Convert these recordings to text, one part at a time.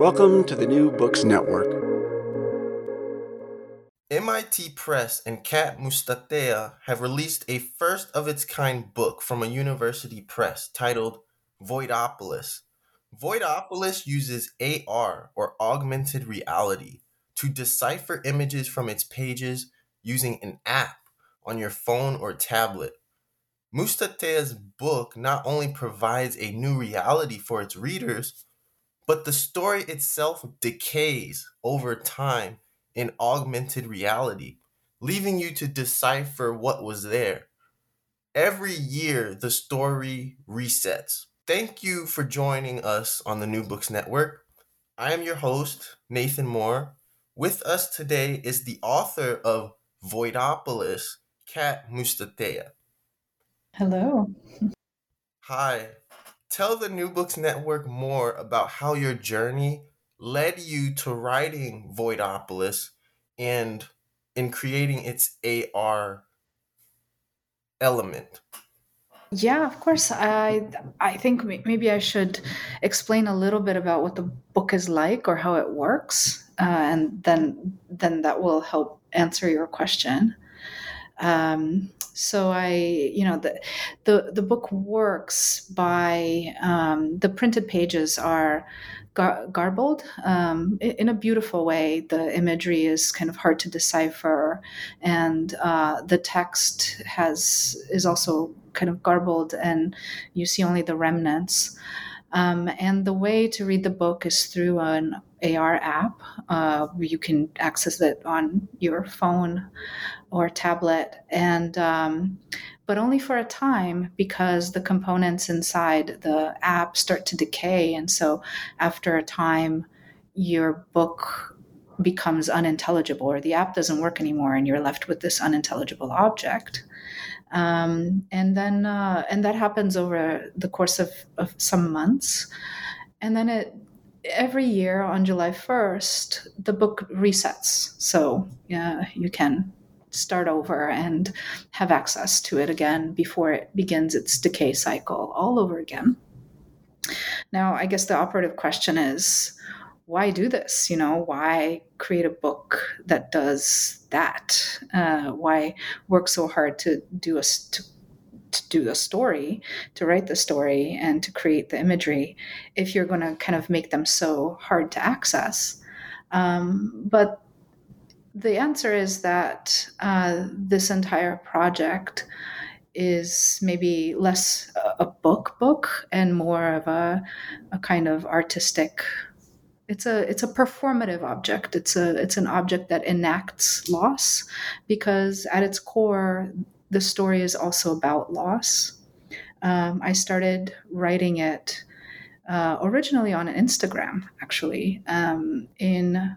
Welcome to the New Books Network. MIT Press and Kat Mustatea have released a first of its kind book from a university press titled Voidopolis. Voidopolis uses AR or augmented reality to decipher images from its pages using an app on your phone or tablet. Mustatea's book not only provides a new reality for its readers, but the story itself decays over time in augmented reality, leaving you to decipher what was there. Every year, the story resets. Thank you for joining us on the New Books Network. I am your host, Nathan Moore. With us today is the author of Voidopolis, Kat Mustatea. Hello. Hi. Tell the New Books Network more about how your journey led you to writing Voidopolis and in creating its AR element. Yeah, of course. I I think maybe I should explain a little bit about what the book is like or how it works, uh, and then then that will help answer your question. Um, so I, you know, the the the book works by um, the printed pages are gar- garbled um, in a beautiful way. The imagery is kind of hard to decipher, and uh, the text has is also kind of garbled, and you see only the remnants. Um, and the way to read the book is through an AR app. Uh, you can access it on your phone or tablet, and um, but only for a time because the components inside the app start to decay. And so after a time, your book becomes unintelligible or the app doesn't work anymore and you're left with this unintelligible object. Um, and then, uh, and that happens over the course of, of some months. And then it, every year on July 1st, the book resets. So yeah, you can start over and have access to it again before it begins its decay cycle all over again. Now, I guess the operative question is why do this? You know, why create a book that does that? Uh, why work so hard to do a to, to do the story, to write the story, and to create the imagery if you're going to kind of make them so hard to access? Um, but the answer is that uh, this entire project is maybe less a book book and more of a, a kind of artistic it's a it's a performative object it's a it's an object that enacts loss because at its core the story is also about loss um, i started writing it uh, originally on instagram actually um, in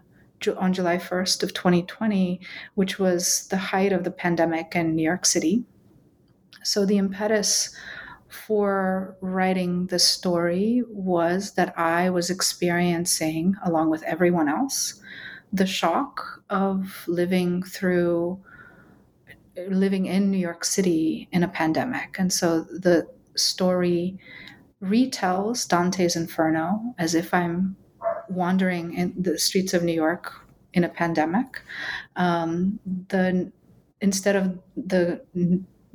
on July 1st of 2020, which was the height of the pandemic in New York City. So the impetus for writing the story was that I was experiencing, along with everyone else, the shock of living through living in New York City in a pandemic. And so the story retells Dante's Inferno as if I'm wandering in the streets of New York in a pandemic. Um, the instead of the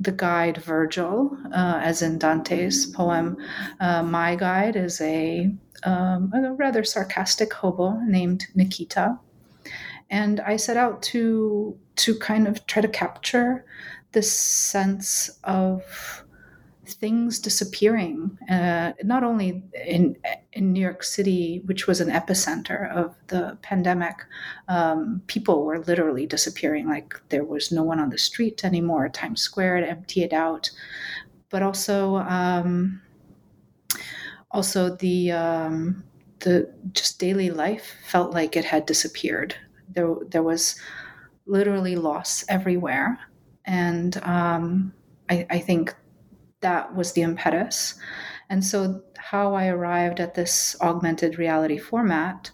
the guide Virgil, uh, as in Dante's poem, uh, my guide is a, um, a rather sarcastic hobo named Nikita, and I set out to to kind of try to capture this sense of things disappearing, uh, not only in in New York City, which was an epicenter of the pandemic. Um, people were literally disappearing; like there was no one on the street anymore. Times Square had emptied out, but also um, also the um, the just daily life felt like it had disappeared. There there was literally loss everywhere, and um, I, I think that was the impetus. And so, how I arrived at this augmented reality format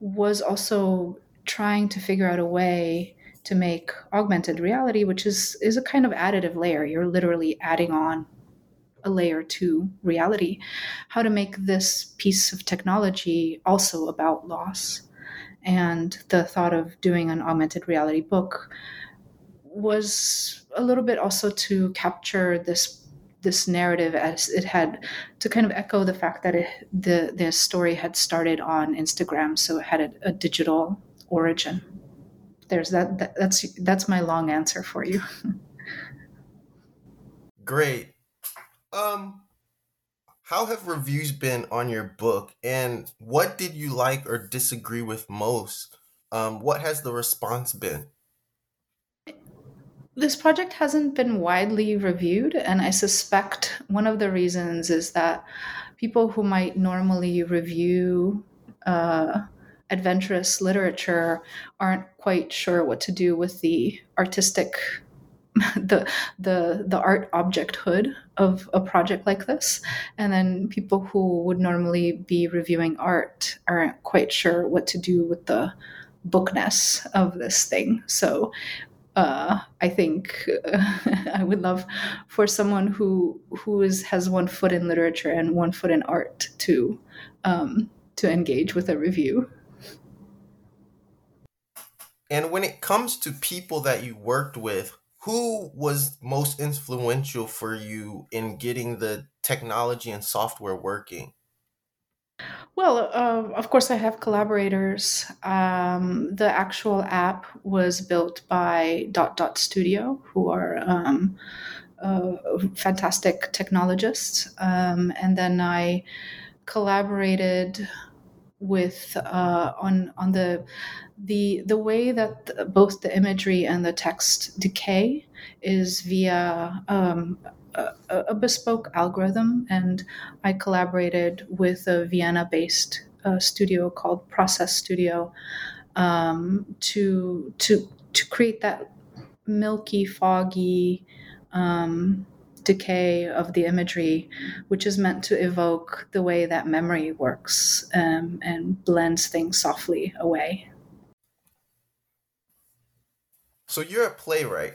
was also trying to figure out a way to make augmented reality, which is is a kind of additive layer. You're literally adding on a layer to reality. How to make this piece of technology also about loss. And the thought of doing an augmented reality book was a little bit also to capture this this narrative as it had to kind of echo the fact that it, the the story had started on Instagram, so it had a, a digital origin. There's that, that. That's that's my long answer for you. Great. Um, how have reviews been on your book, and what did you like or disagree with most? Um, what has the response been? This project hasn't been widely reviewed, and I suspect one of the reasons is that people who might normally review uh, adventurous literature aren't quite sure what to do with the artistic the the the art objecthood of a project like this. And then people who would normally be reviewing art aren't quite sure what to do with the bookness of this thing. So uh, I think uh, I would love for someone who who is has one foot in literature and one foot in art to um, to engage with a review. And when it comes to people that you worked with, who was most influential for you in getting the technology and software working? Well, uh, of course, I have collaborators. Um, the actual app was built by Dot Dot Studio, who are um, uh, fantastic technologists. Um, and then I collaborated with uh, on on the the the way that both the imagery and the text decay is via um, a, a, bespoke algorithm, and I collaborated with a Vienna-based uh, studio called Process Studio um, to to to create that milky, foggy. Um, decay of the imagery, which is meant to evoke the way that memory works um, and blends things softly away. So you're a playwright.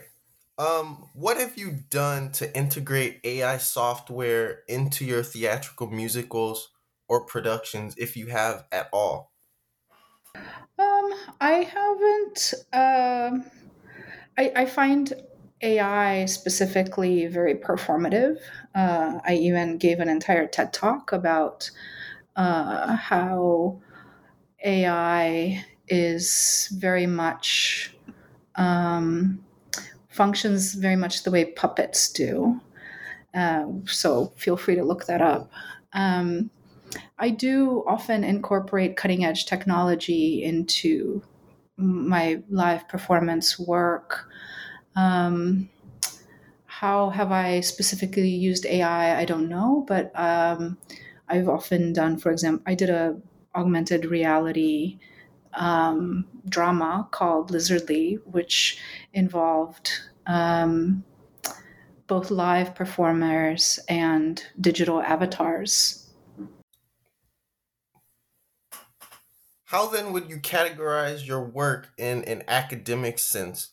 Um, what have you done to integrate AI software into your theatrical musicals or productions, if you have at all? Um, I haven't. Uh, I, I find AI specifically very performative. Uh, I even gave an entire TED talk about uh, how AI is very much um, functions very much the way puppets do. Uh, so feel free to look that up. Um, I do often incorporate cutting edge technology into my live performance work. Um, how have I specifically used AI? I don't know, but um, I've often done, for example, I did a augmented reality um, drama called Lizardly, which involved um, both live performers and digital avatars. How then would you categorize your work in an academic sense?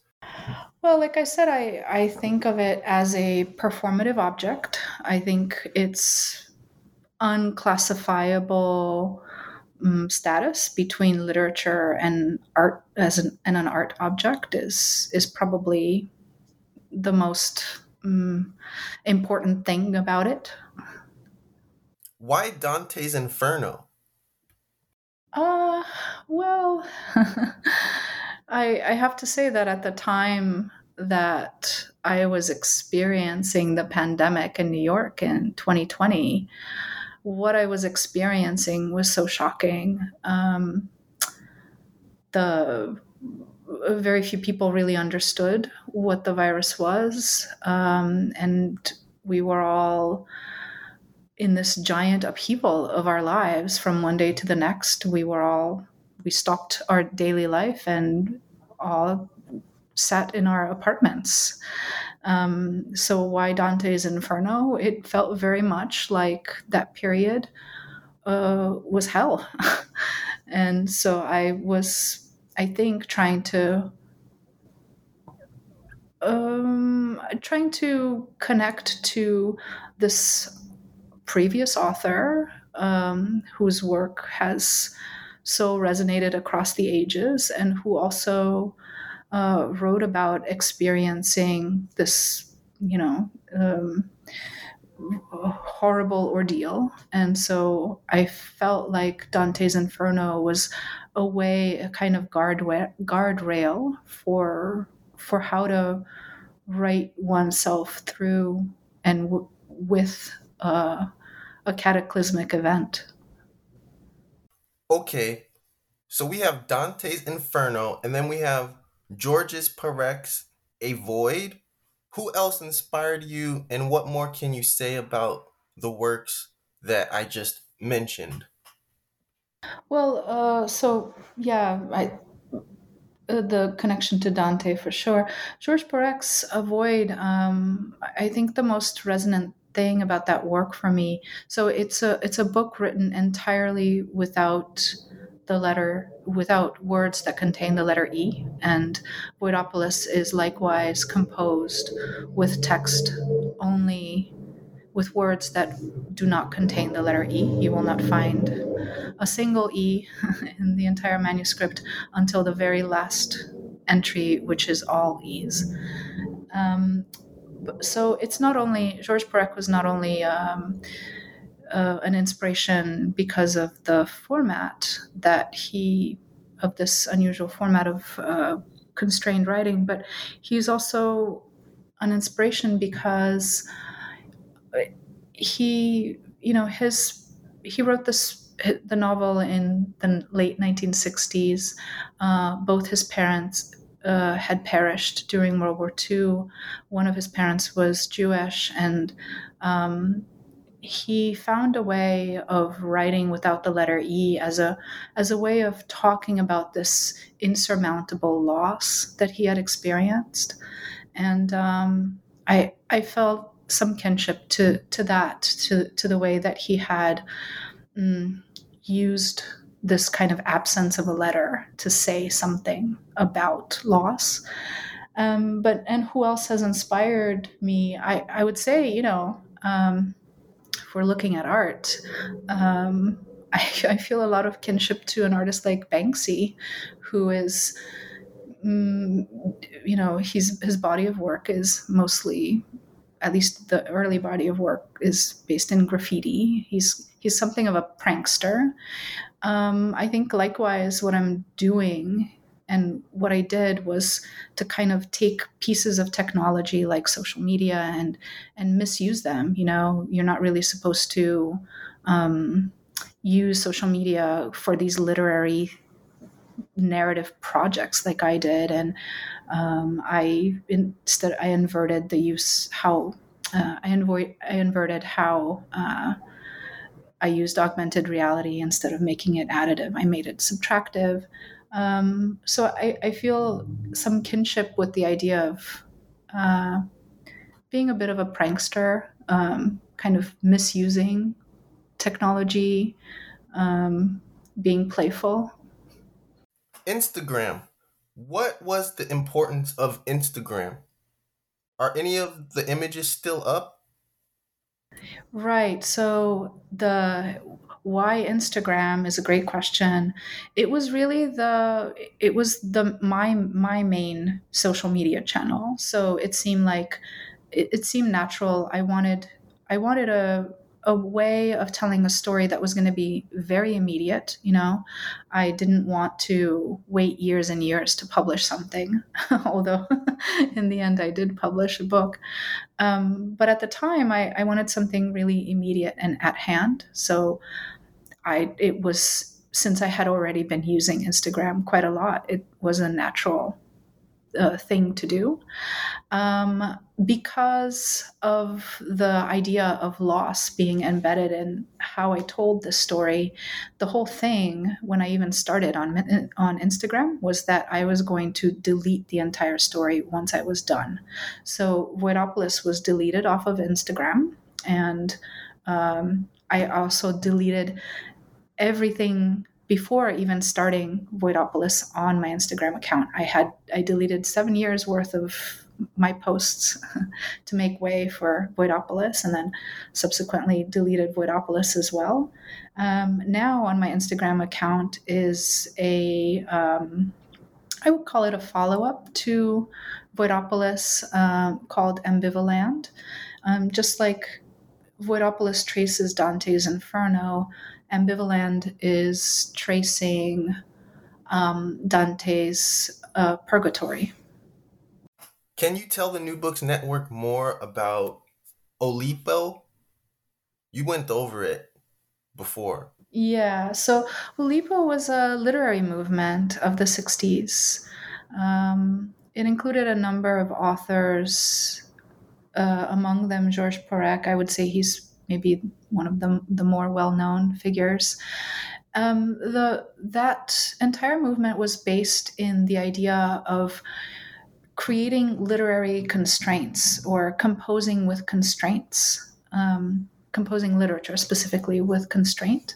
Well, like I said, I, I think of it as a performative object. I think it's unclassifiable um, status between literature and art as an, and an art object is is probably the most um, important thing about it. Why Dante's Inferno? Uh, well, I, I have to say that at the time that I was experiencing the pandemic in New York in 2020, what I was experiencing was so shocking. Um, the very few people really understood what the virus was, um, and we were all in this giant upheaval of our lives from one day to the next, we were all, we stopped our daily life and all sat in our apartments. Um, so, why Dante's Inferno? It felt very much like that period uh, was hell. and so I was, I think, trying to. Um, trying to connect to this previous author um, whose work has so resonated across the ages and who also uh, wrote about experiencing this, you know, um, horrible ordeal. And so I felt like Dante's Inferno was a way, a kind of guard guardrail for for how to write oneself through and w- with uh, a cataclysmic event. Okay, so we have Dante's Inferno, and then we have Georges Perec's A Void. Who else inspired you, and what more can you say about the works that I just mentioned? Well, uh, so yeah, I, uh, the connection to Dante for sure. Georges Perec's A Void, um, I think the most resonant thing about that work for me. So it's a it's a book written entirely without the letter without words that contain the letter E, and Voidopolis is likewise composed with text only with words that do not contain the letter E. You will not find a single E in the entire manuscript until the very last entry, which is all E's. Um, so it's not only Georges Perec was not only um, uh, an inspiration because of the format that he of this unusual format of uh, constrained writing, but he's also an inspiration because he, you know, his he wrote this the novel in the late 1960s. Uh, both his parents uh, had perished during World War II. One of his parents was Jewish, and um, he found a way of writing without the letter E as a as a way of talking about this insurmountable loss that he had experienced, and um, I I felt some kinship to to that to to the way that he had um, used this kind of absence of a letter to say something about loss. Um, but and who else has inspired me? I I would say you know. Um, we're looking at art, um, I, I, feel a lot of kinship to an artist like Banksy, who is, mm, you know, he's, his body of work is mostly, at least the early body of work is based in graffiti. He's he's something of a prankster. Um, I think likewise, what I'm doing and what I did was to kind of take pieces of technology like social media and and misuse them. You know, you're not really supposed to um, use social media for these literary narrative projects like I did, and um, I instead I inverted the use how uh, I, invo- I inverted how. Uh, I used augmented reality instead of making it additive. I made it subtractive. Um, so I, I, feel some kinship with the idea of uh, being a bit of a prankster, um, kind of misusing technology, um, being playful. Instagram. What was the importance of Instagram? Are any of the images still up? Right. So the why Instagram is a great question. It was really the it was the my my main social media channel. So it seemed like it, it seemed natural. I wanted I wanted a a way of telling a story that was going to be very immediate. You know, I didn't want to wait years and years to publish something, although in the end I did publish a book. Um, but at the time, I, I wanted something really immediate and at hand. So I it was since I had already been using Instagram quite a lot. It was a natural thing to do um, because of the idea of loss being embedded in how I told the story. The whole thing, when I even started on on Instagram, was that I was going to delete the entire story once I was done. So Voidopolis was deleted off of Instagram, and um, I also deleted everything before even starting Voidopolis on my Instagram account, I had I deleted seven years worth of my posts to make way for Voidopolis, and then subsequently deleted Voidopolis as well. Um, now on my Instagram account is a um, I would call it a follow up to Voidopolis um, called Ambivaland. Um, just like Voidopolis traces Dante's Inferno, Ambivaland is tracing um, Dante's uh, Purgatory. Can you tell the New Books Network more about Oulipo? You went over it before. Yeah, so Oulipo was a literary movement of the 60s. Um, it included a number of authors, uh, among them Georges Perec. I would say he's maybe one of the, the more well-known figures. Um, the that entire movement was based in the idea of creating literary constraints or composing with constraints, um, composing literature specifically with constraint.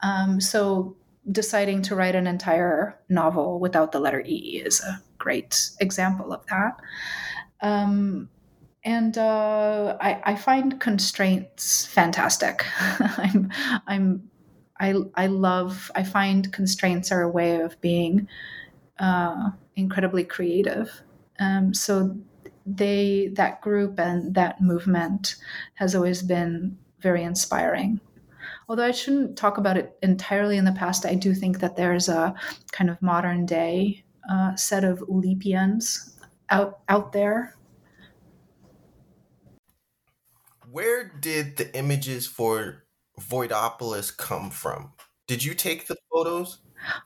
Um, so deciding to write an entire novel without the letter E is a great example of that. Um, and uh, I, I, find constraints fantastic. I'm, I'm, I, I love. I find constraints are a way of being uh, incredibly creative. Um, so they, that group and that movement, has always been very inspiring. Although I shouldn't talk about it entirely in the past, I do think that there's a kind of modern day uh, set of Oulipians out out there where did the images for Voidopolis come from? Did you take the photos?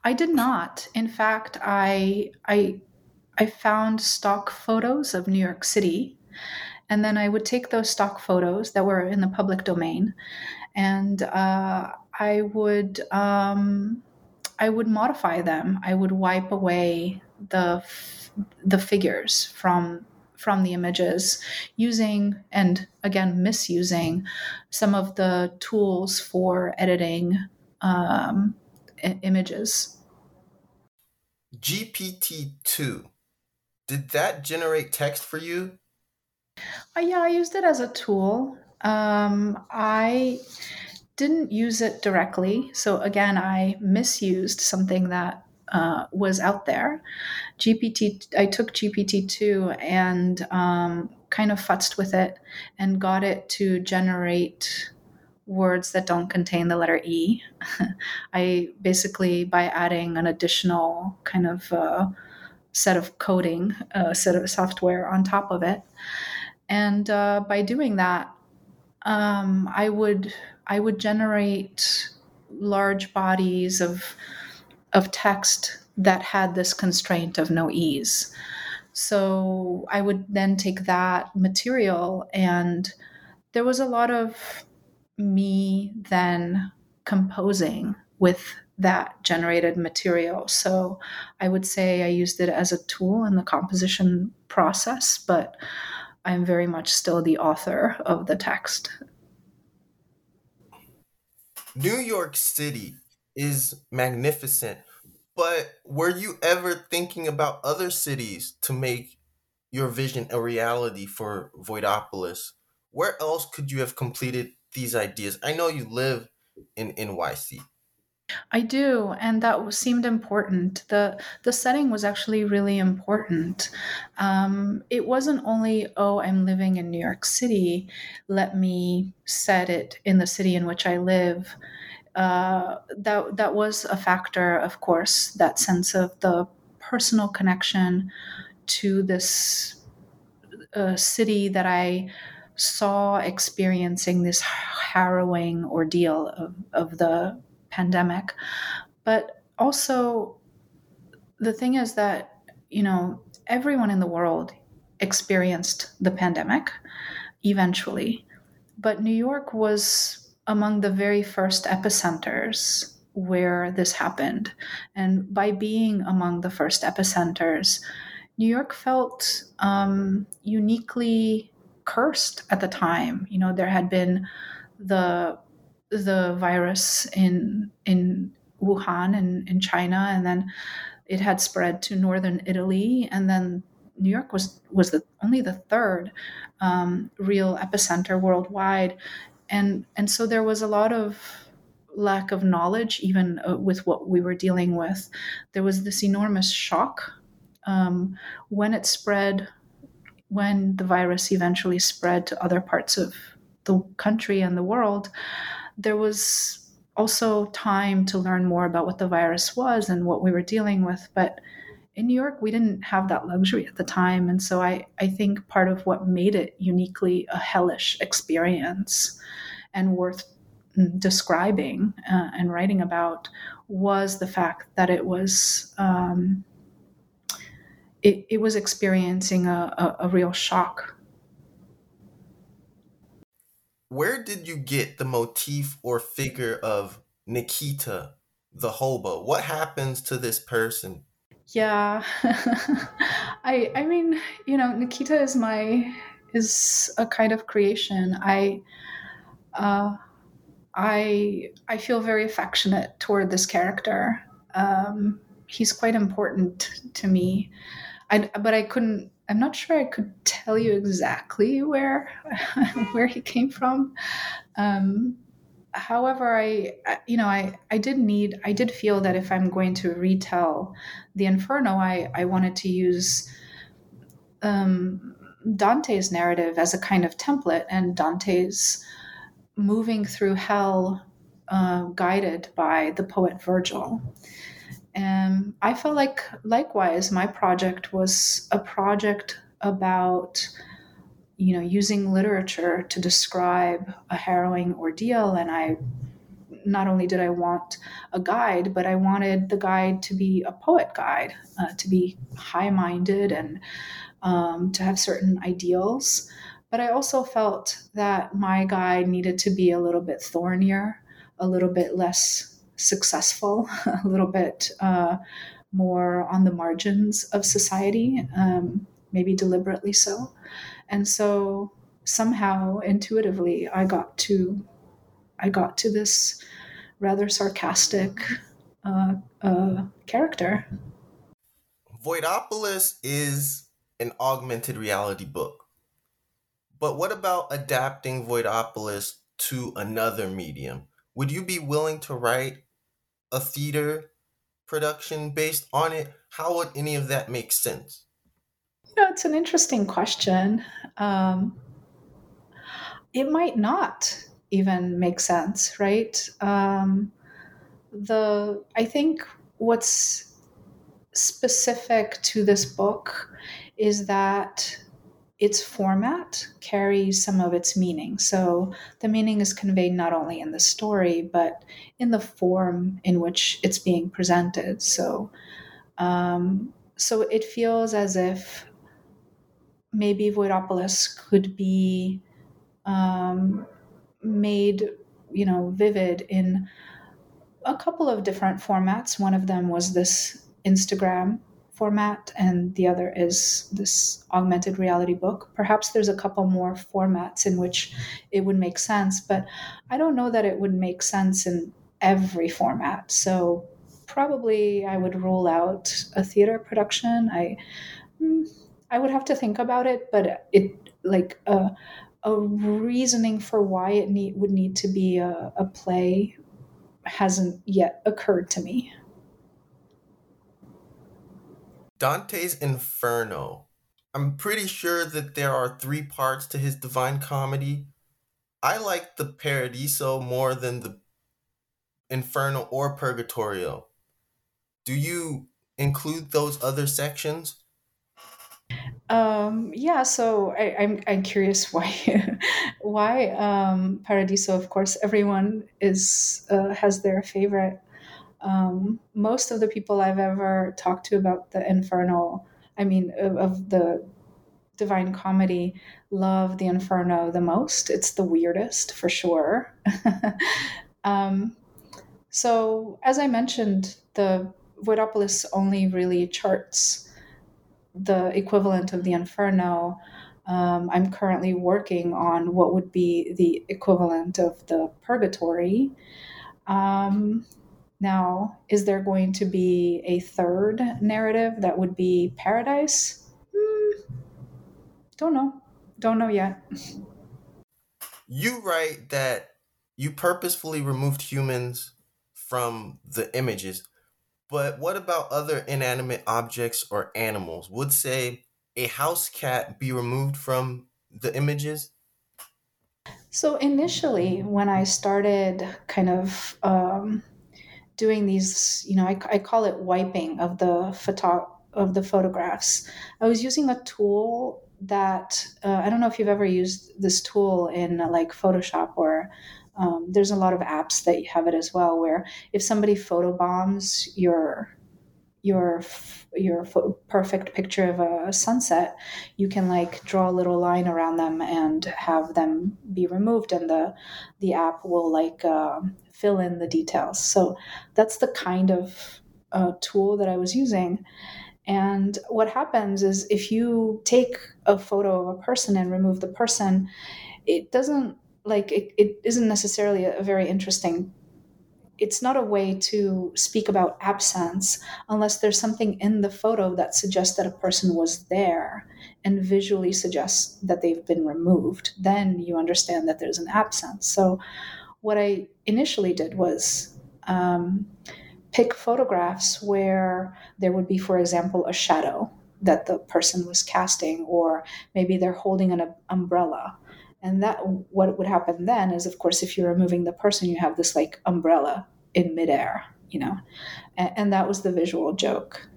I did not. In fact, I I I found stock photos of New York City, and then I would take those stock photos that were in the public domain, and uh, I would um, I would modify them. I would wipe away the the figures from from the images using and again misusing some of the tools for editing um, I- images. GPT-2, did that generate text for you? Uh, yeah, I used it as a tool. Um, I didn't use it directly. So again, I misused something that uh, was out there. GPT, I took GPT two and um, kind of futzed with it and got it to generate words that don't contain the letter E. I basically by adding an additional kind of uh, set of coding, uh, set of software on top of it, and uh, by doing that, um, I would I would generate large bodies of of text that had this constraint of no E's. So I would then take that material, and there was a lot of me then composing with that generated material. So I would say I used it as a tool in the composition process, but I'm very much still the author of the text. New York City is magnificent. But were you ever thinking about other cities to make your vision a reality for Voidopolis? Where else could you have completed these ideas? I know you live in NYC. I do, and that seemed important. the The setting was actually really important. Um, it wasn't only, oh, I'm living in New York City. Let me set it in the city in which I live uh, that that was a factor, of course, that sense of the personal connection to this uh, city that I saw experiencing this harrowing ordeal of, of the pandemic. But also, the thing is that you know, everyone in the world experienced the pandemic eventually, but New York was among the very first epicenters where this happened. And by being among the first epicenters, New York felt um, uniquely cursed at the time. You know, there had been the the virus in in Wuhan in, in China, and then it had spread to northern Italy, and then New York was was the only the third um, real epicenter worldwide, and and so there was a lot of lack of knowledge even uh, with what we were dealing with. There was this enormous shock um, when it spread, when the virus eventually spread to other parts of the country and the world. There was also time to learn more about what the virus was and what we were dealing with. But in New York, we didn't have that luxury at the time. And so I, I think part of what made it uniquely a hellish experience and worth describing uh, and writing about was the fact that it was. Um, it, it was experiencing a, a, a real shock where did you get the motif or figure of Nikita, the hobo? What happens to this person? Yeah, I I mean, you know, Nikita is my is a kind of creation. I uh, I I feel very affectionate toward this character. Um, he's quite important to me. I, but I couldn't I'm not sure I could tell you exactly where where he came from. Um, however, I, you know I I did need I did feel that if I'm going to retell the Inferno, I I wanted to use um, Dante's narrative as a kind of template and Dante's moving through hell uh, guided by the poet Virgil. And I felt like, likewise, my project was a project about, you know, using literature to describe a harrowing ordeal. And I not only did I want a guide, but I wanted the guide to be a poet guide, uh, to be high minded and um, to have certain ideals. But I also felt that my guide needed to be a little bit thornier, a little bit less successful, a little bit uh, more on the margins of society, um, maybe deliberately so. And so somehow intuitively I got to I got to this rather sarcastic uh, uh, character. Voidopolis is an augmented reality book. But what about adapting Voidopolis to another medium? Would you be willing to write a theater production based on it, how would any of that make sense? Know, it's an interesting question. Um, it might not even make sense, right? Um, the I think what's specific to this book is that its format carries some of its meaning. So the meaning is conveyed not only in the story, but in the form in which it's being presented. So, um, so it feels as if maybe Voidopolis could be um, made, you know, vivid in a couple of different formats. One of them was this Instagram format, and the other is this augmented reality book. Perhaps there's a couple more formats in which it would make sense, but I don't know that it would make sense in every format. So probably I would rule out a theater production. I mm, I would have to think about it, but it like a a reasoning for why it need would need to be a, a play hasn't yet occurred to me. Dante's Inferno. I'm pretty sure that there are three parts to his Divine Comedy. I like the Paradiso more than the Inferno or Purgatorio. Do you include those other sections? Um, yeah, so I, am I'm, I'm curious why why um, Paradiso. Of course, everyone is uh, has their favorite um, most of the people I've ever talked to about the Inferno I mean, of, of the Divine Comedy, love the Inferno the most. It's the weirdest for sure. um, so, as I mentioned, the Voidopolis only really charts the equivalent of the Inferno. Um, I'm currently working on what would be the equivalent of the Purgatory. Um, now, is there going to be a third narrative that would be Paradise? Mm, don't know. Don't know yet. You write that you purposefully removed humans from the images, but what about other inanimate objects or animals? Would say a house cat be removed from the images? So initially, when I started kind of um, doing these, you know, I, I call it wiping of the photo of the photographs. I was using a tool that uh, I don't know if you've ever used this tool in uh, like Photoshop or um, there's a lot of apps that have it as well. Where if somebody photobombs your your your perfect picture of a sunset, you can like draw a little line around them and have them be removed, and the the app will like uh, fill in the details. So that's the kind of uh, tool that I was using. And what happens is if you take a photo of a person and remove the person, it doesn't like it, it isn't necessarily a, very interesting it's not a way to speak about absence unless there's something in the photo that suggests that a person was there and visually suggests that they've been removed. Then you understand that there's an absence. So what I initially did was um, pick photographs where there would be, for example, a shadow that the person was casting, or maybe they're holding an umbrella. And that what would happen then is, of course, if you're removing the person, you have this like umbrella in midair, you know, and, and that was the visual joke.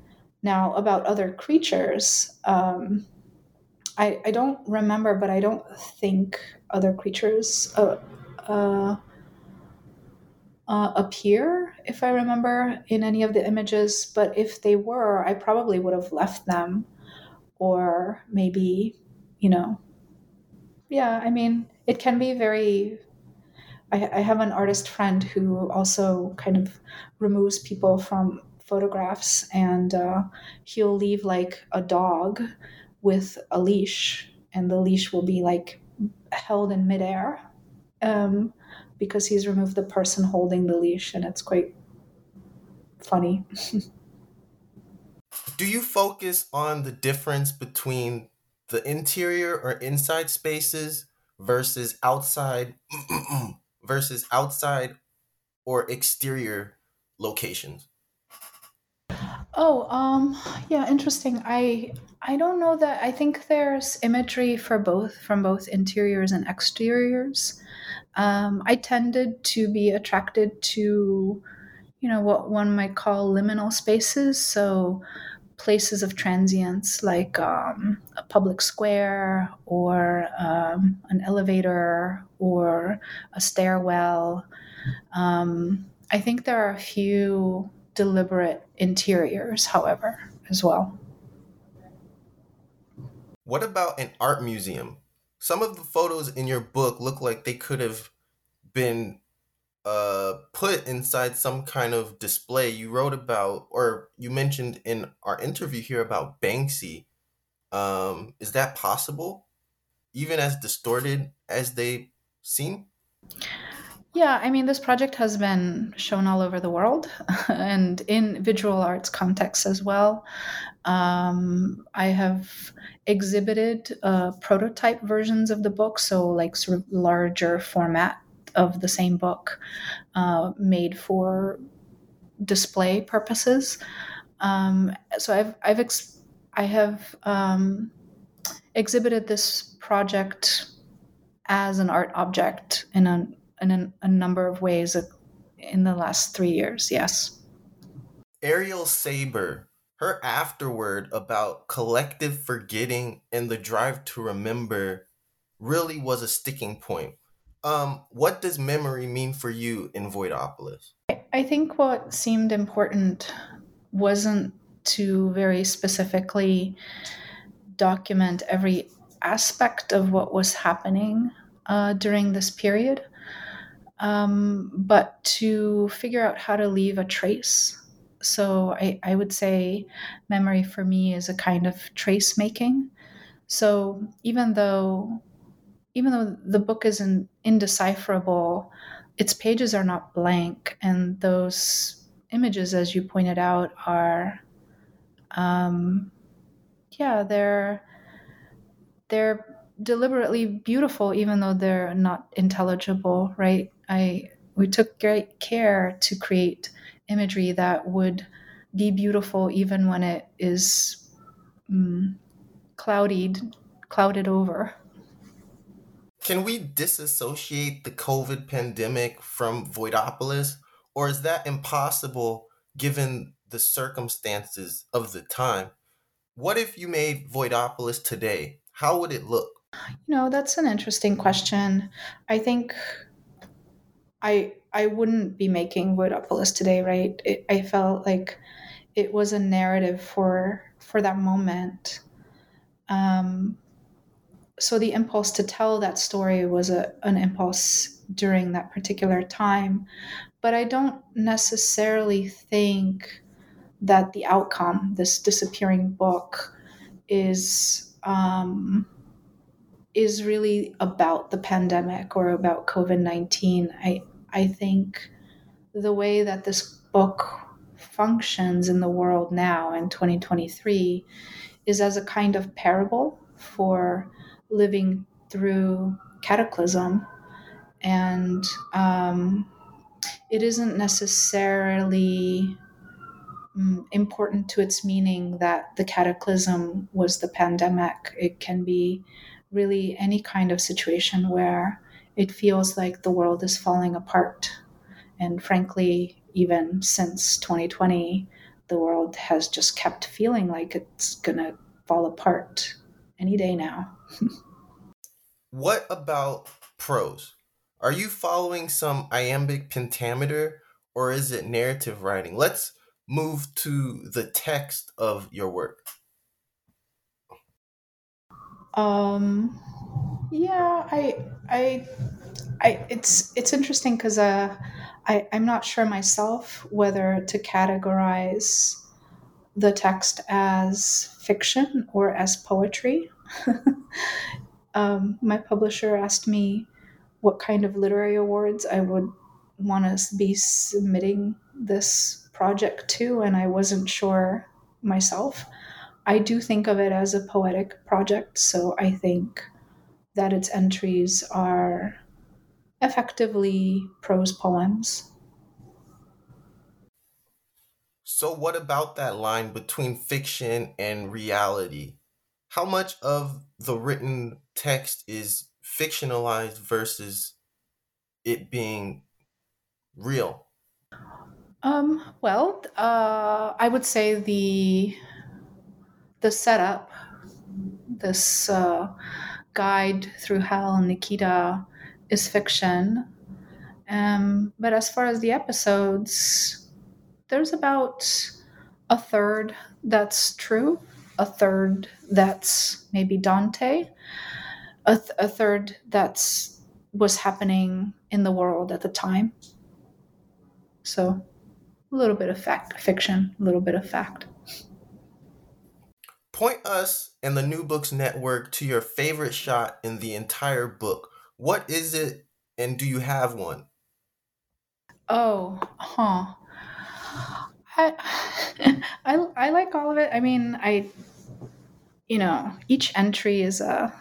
Now about other creatures, um, I, I don't remember, but I don't think other creatures uh, uh, uh, appear, if I remember, in any of the images. But if they were, I probably would have left them, or maybe, you know, yeah. I mean, it can be very. I, I have an artist friend who also kind of removes people from photographs, and uh, he'll leave like a dog with a leash, and the leash will be like held in midair. Um, because he's removed the person holding the leash, and it's quite funny. Do you focus on the difference between the interior or inside spaces versus outside versus outside or exterior locations? Oh, um, yeah, interesting. I I don't know that. I think there's imagery for both from both interiors and exteriors um, I tended to be attracted to, you know, what one might call liminal spaces. So places of transience like um, a public square or um, an elevator or a stairwell. Um, I think there are a few deliberate interiors, however, as well. What about an art museum? some of the photos in your book look like they could have been uh, put inside some kind of display. You wrote about, or you mentioned in our interview here about Banksy. Um, is that possible, even as distorted as they seem? Yeah, I mean, this project has been shown all over the world and in visual arts contexts as well. Um, I have exhibited uh, prototype versions of the book, so like sort of larger format of the same book uh, made for display purposes. Um, so I've I've ex- I have um, exhibited this project as an art object in a in a, a number of ways in the last three years. Yes. Ariel Saber her afterword about collective forgetting and the drive to remember really was a sticking point. Um, what does memory mean for you in Voidopolis? I think what seemed important wasn't to very specifically document every aspect of what was happening uh, during this period, um, but to figure out how to leave a trace. So I, I would say memory for me is a kind of trace making. So even though even though the book is an indecipherable, its pages are not blank, and those images, as you pointed out, are, um, yeah, they're they're deliberately beautiful, even though they're not intelligible, right? I we took great care to create imagery that would be beautiful even when it is um, clouded clouded over. Can we disassociate the COVID pandemic from Voidopolis, or is that impossible given the circumstances of the time? What if you made Voidopolis today? How would it look? You know, that's an interesting question. I think I I wouldn't be making Voidopolis today, right? It, I felt like it was a narrative for for that moment. Um, so the impulse to tell that story was a, an impulse during that particular time. But i don't necessarily think that the outcome this disappearing book is um, is really about the pandemic or about covid-19 i i think the way that this book functions in the world now in 2023 is as a kind of parable for living through cataclysm. And um, it isn't necessarily um, important to its meaning that the cataclysm was the pandemic. It can be really any kind of situation where it feels like the world is falling apart. And frankly, even since 2020, the world has just kept feeling like it's going to fall apart any day now. What about prose? Are you following some iambic pentameter or is it narrative writing? Let's move to the text of your work. Um yeah, I I I it's it's interesting cuz uh I I'm not sure myself whether to categorize the text as fiction or as poetry. um, my publisher asked me what kind of literary awards I would want to be submitting this project to, and I wasn't sure myself. I do think of it as a poetic project, so I think that its entries are effectively prose poems. So, what about that line between fiction and reality? How much of the written text is fictionalized versus it being real? Um, well, uh, I would say the the setup, this uh, guide through hell, Nikita, is fiction. Um, but as far as the episodes, there's about a third that's true, a third that's maybe Dante, a, th- a third that's was happening in the world at the time. So a little bit of fact fiction, a little bit of fact. Point us and the New Books Network to your favorite shot in the entire book. What is it and do you have one? Oh, huh. I, I, I like all of it. I mean, I, you know, each entry is a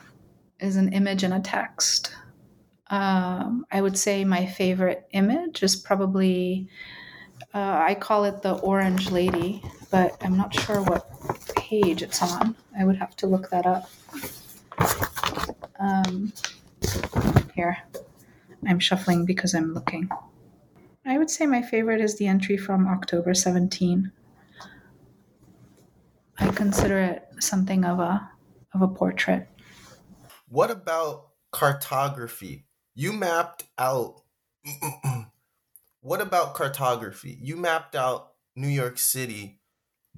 is an image and a text. Um, I would say my favorite image is probably uh, I call it the Orange Lady, but I'm not sure what page it's on. I would have to look that up. Um, here, I'm shuffling because I'm looking. I would say my favorite is the entry from October 17. I consider it something of a of a portrait. What about cartography? You mapped out What about cartography? You mapped out New York City,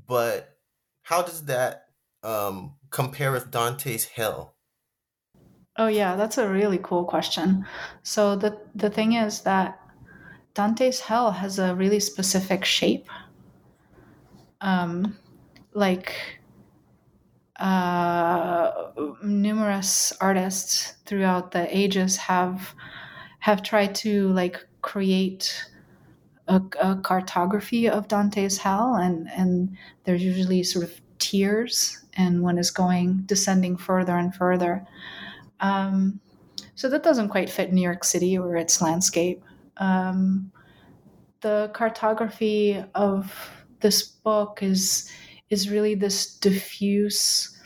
but how does that um, compare with Dante's Hell? Oh yeah, that's a really cool question. So the the thing is that Dante's Hell has a really specific shape. Um, like uh, numerous artists throughout the ages have have tried to like create a, a, cartography of Dante's hell, and and there's usually sort of tiers, and one is going descending further and further. Um, so that doesn't quite fit New York City or its landscape. Um, the cartography of this book is is really this diffuse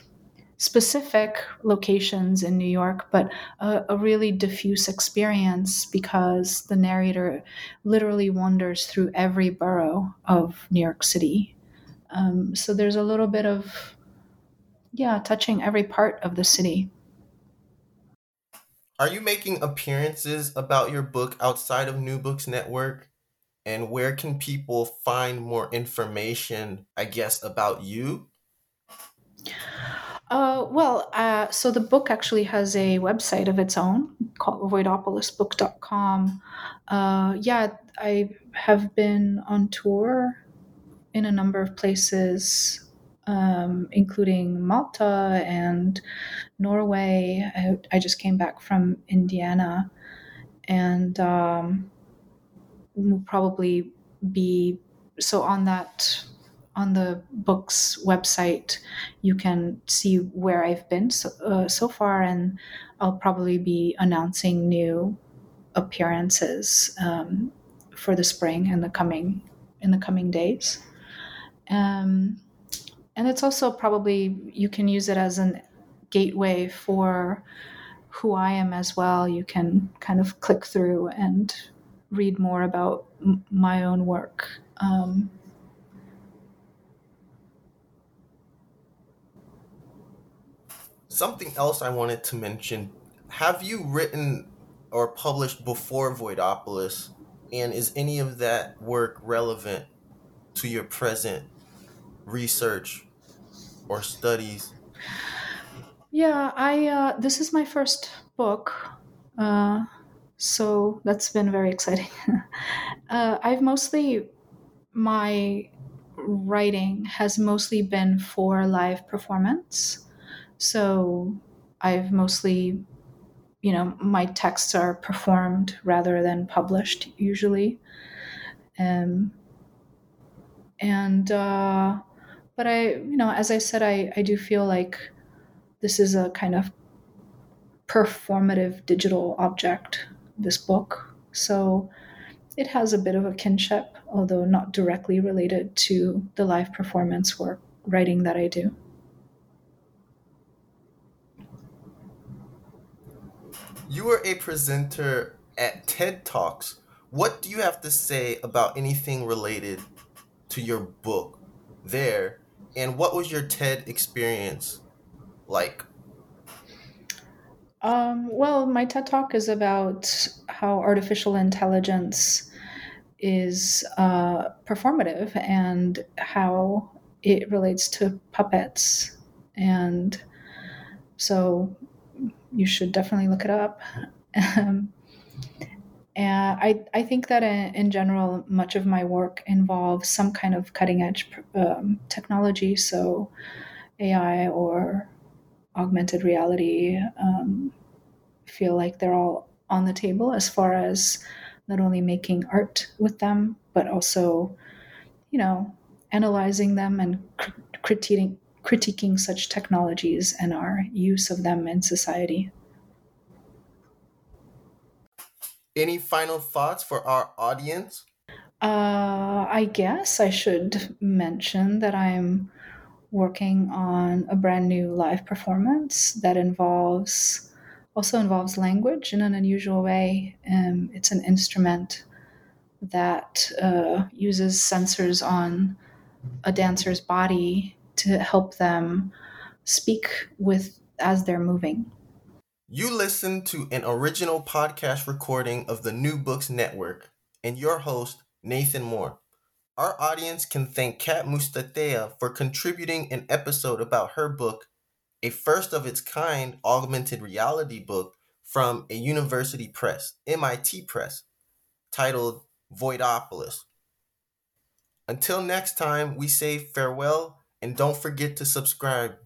specific locations in New York, but a, a, really diffuse experience because the narrator literally wanders through every borough of New York City. Um, so there's a little bit of, yeah, touching every part of the city. Are you making appearances about your book outside of New Books Network? And where can people find more information, I guess, about you? Uh, well, uh, so the book actually has a website of its own called voidopolisbook.com. Uh, yeah, I have been on tour in a number of places, um, including Malta and Norway. I, I, just came back from Indiana and um, will probably be so on that on the book's website, you can see where I've been so, uh, so far, and I'll probably be announcing new appearances um, for the spring and the coming in the coming days. Um, and it's also probably you can use it as a gateway for who I am as well. You can kind of click through and read more about m- my own work. Um, something else I wanted to mention. Have you written or published before Voidopolis? And is any of that work relevant to your present research or studies? Yeah, I uh, this is my first book, uh, so that's been very exciting. uh, I've mostly my writing has mostly been for live performance. So I've mostly, you know, my texts are performed rather than published usually. Um, and, uh, but I, you know, as I said, I, I do feel like this is a kind of performative digital object, this book. So it has a bit of a kinship, although not directly related to the live performance work writing that I do. You were a presenter at TED Talks. What do you have to say about anything related to your book there? And what was your TED experience like? Um, well, my TED Talk is about how artificial intelligence is uh, performative and how it relates to puppets. And so you should definitely look it up. Um, and I, I think that in, in, general, much of my work involves some kind of cutting edge um, technology, so AI or augmented reality. Um, feel like they're all on the table as far as not only making art with them, but also, you know, analyzing them and cr- critiquing critiquing such technologies and our use of them in society. Any final thoughts for our audience? Uh, I guess I should mention that I'm working on a brand new live performance that involves also involves language in an unusual way. Um, it's an instrument that uh, uses sensors on a dancer's body to help them speak with as they're moving. You listen to an original podcast recording of the New Books Network and your host, Nathan Moore. Our audience can thank Kat Mustatea for contributing an episode about her book, a first of its kind augmented reality book from a university press, MIT Press, titled Voidopolis. Until next time, we say farewell and don't forget to subscribe.